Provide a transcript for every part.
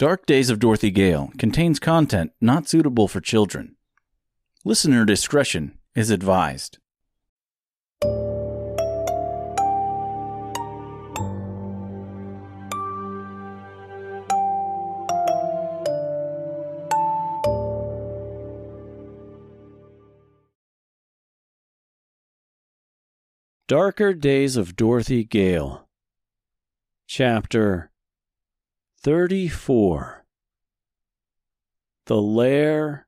Dark Days of Dorothy Gale contains content not suitable for children. Listener discretion is advised. Darker Days of Dorothy Gale, Chapter 34 The Lair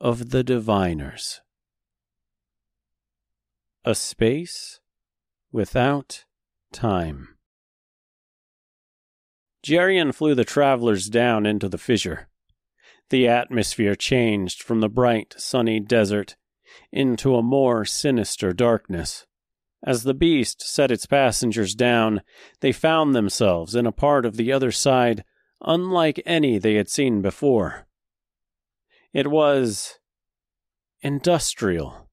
of the Diviners. A Space Without Time. Geryon flew the travelers down into the fissure. The atmosphere changed from the bright, sunny desert into a more sinister darkness. As the beast set its passengers down, they found themselves in a part of the other side unlike any they had seen before. It was industrial,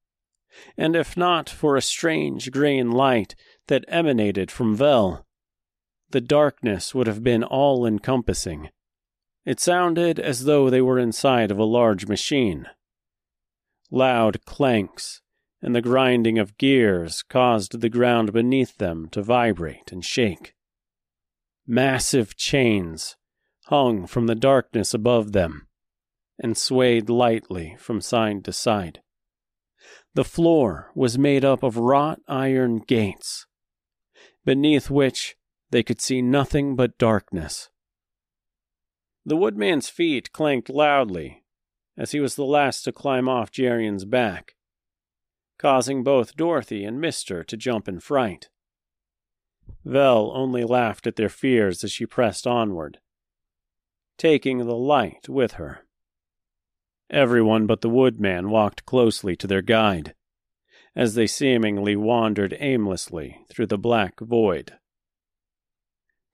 and if not for a strange green light that emanated from Vel, the darkness would have been all encompassing. It sounded as though they were inside of a large machine. Loud clanks and the grinding of gears caused the ground beneath them to vibrate and shake. Massive chains hung from the darkness above them and swayed lightly from side to side. The floor was made up of wrought iron gates, beneath which they could see nothing but darkness. The woodman's feet clanked loudly as he was the last to climb off Geryon's back causing both Dorothy and Mister to jump in fright. Vel only laughed at their fears as she pressed onward, taking the light with her. Everyone but the woodman walked closely to their guide, as they seemingly wandered aimlessly through the black void.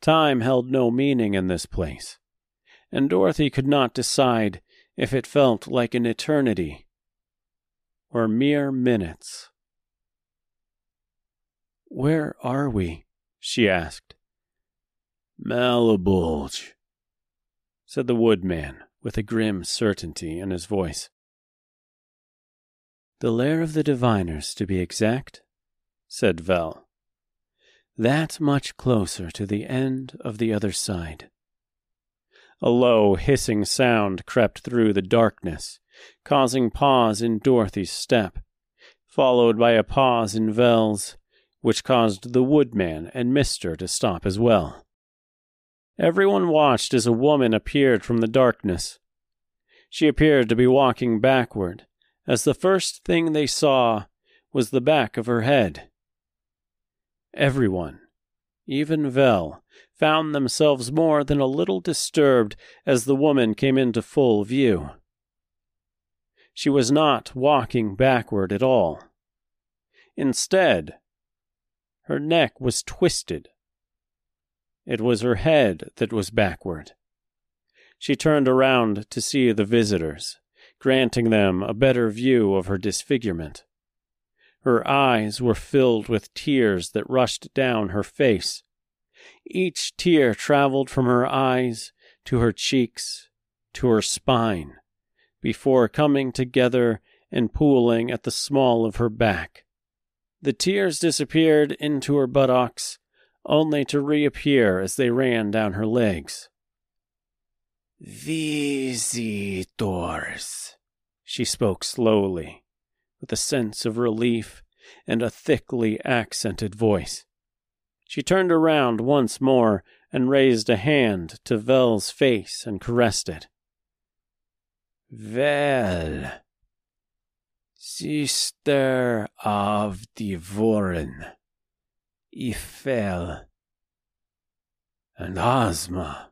Time held no meaning in this place, and Dorothy could not decide if it felt like an eternity or mere minutes. Where are we? she asked. Malebolge, said the woodman with a grim certainty in his voice. The lair of the diviners, to be exact, said Vel. That much closer to the end of the other side. A low, hissing sound crept through the darkness, causing pause in Dorothy's step, followed by a pause in Vel's, which caused the woodman and Mister to stop as well. Everyone watched as a woman appeared from the darkness. She appeared to be walking backward, as the first thing they saw was the back of her head. Everyone, even Vel, found themselves more than a little disturbed as the woman came into full view. She was not walking backward at all. Instead, her neck was twisted. It was her head that was backward. She turned around to see the visitors, granting them a better view of her disfigurement. Her eyes were filled with tears that rushed down her face. Each tear traveled from her eyes to her cheeks to her spine before coming together and pooling at the small of her back. The tears disappeared into her buttocks, only to reappear as they ran down her legs. Visitors, she spoke slowly, with a sense of relief and a thickly accented voice. She turned around once more and raised a hand to Vel's face and caressed it. Vel, sister of the Warren, Eiffel, and Ozma.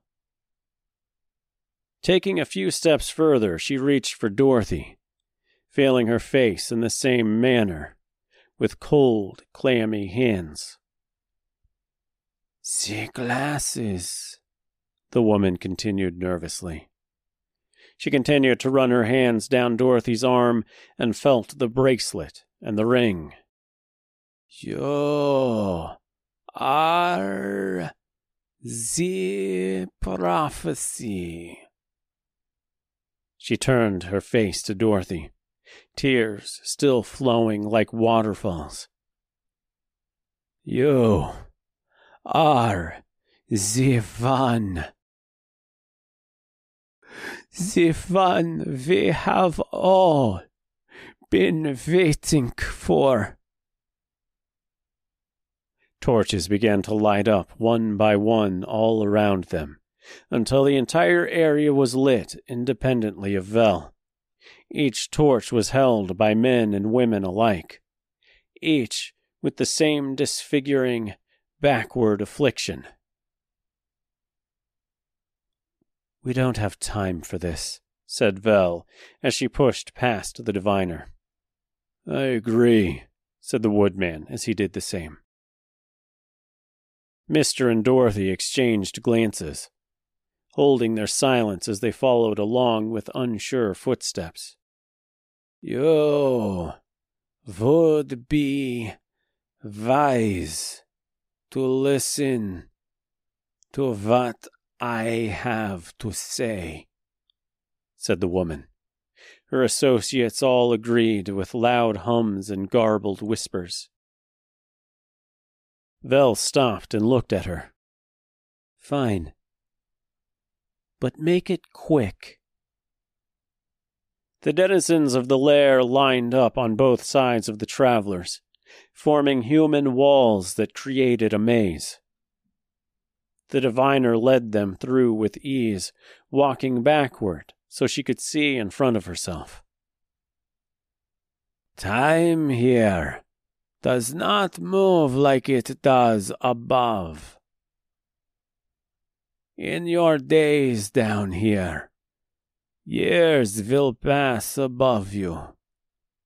Taking a few steps further, she reached for Dorothy, feeling her face in the same manner, with cold, clammy hands. The glasses, the woman continued nervously. She continued to run her hands down Dorothy's arm and felt the bracelet and the ring. You are the prophecy. She turned her face to Dorothy, tears still flowing like waterfalls. You are the one. The one we have all been waiting for. Torches began to light up one by one all around them, until the entire area was lit independently of Vel. Each torch was held by men and women alike, each with the same disfiguring, backward affliction. We don't have time for this, said Vel as she pushed past the diviner. I agree, said the woodman as he did the same. Mr. and Dorothy exchanged glances, holding their silence as they followed along with unsure footsteps. You would be wise to listen to what I have to say, said the woman. Her associates all agreed with loud hums and garbled whispers. Vel stopped and looked at her. Fine. But make it quick. The denizens of the lair lined up on both sides of the travelers, forming human walls that created a maze. The diviner led them through with ease, walking backward so she could see in front of herself. Time here does not move like it does above. In your days down here, years will pass above you.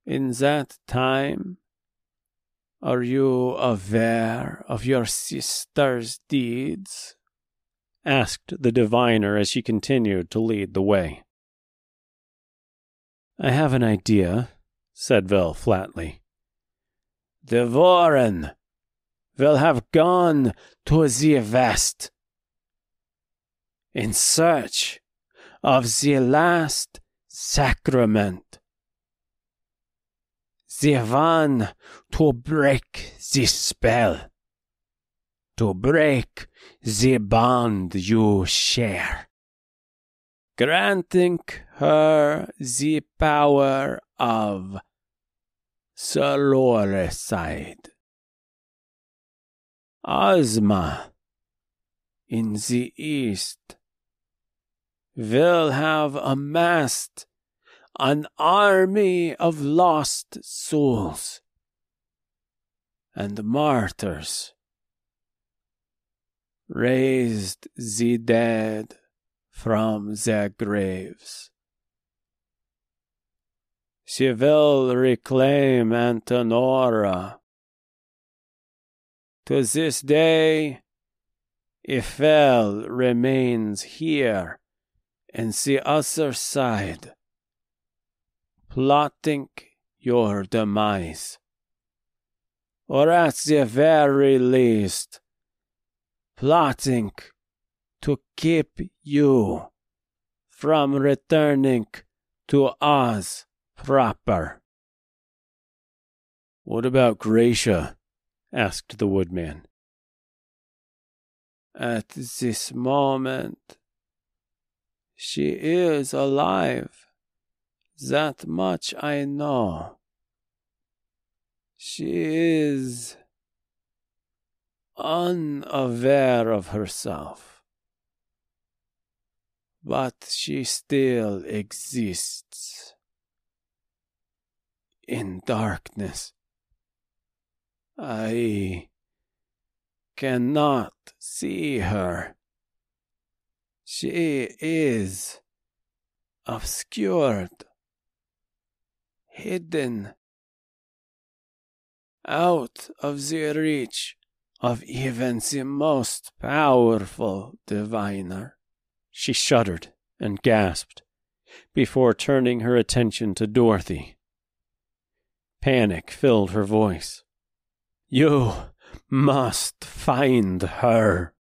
In that time, are you aware of your sister's deeds? asked the diviner as she continued to lead the way. I have an idea, said Vel flatly. The Warren will have gone to the west in search of the last sacrament. The one to break the spell, to break the bond you share, granting her the power of Sororicide. Ozma in the east will have amassed an army of lost souls and martyrs, raised the dead from their graves. She will reclaim Antenora. To this day, Eiffel remains here and the other side, plotting your demise. Or at the very least, plotting to keep you from returning to Oz proper. What about Gracia? asked the woodman. At this moment, she is alive. That much I know. She is unaware of herself. But she still exists in darkness. I cannot see her. She is obscured, hidden, out of the reach of even the most powerful diviner. She shuddered and gasped before turning her attention to Dorothy. Panic filled her voice. You must find her.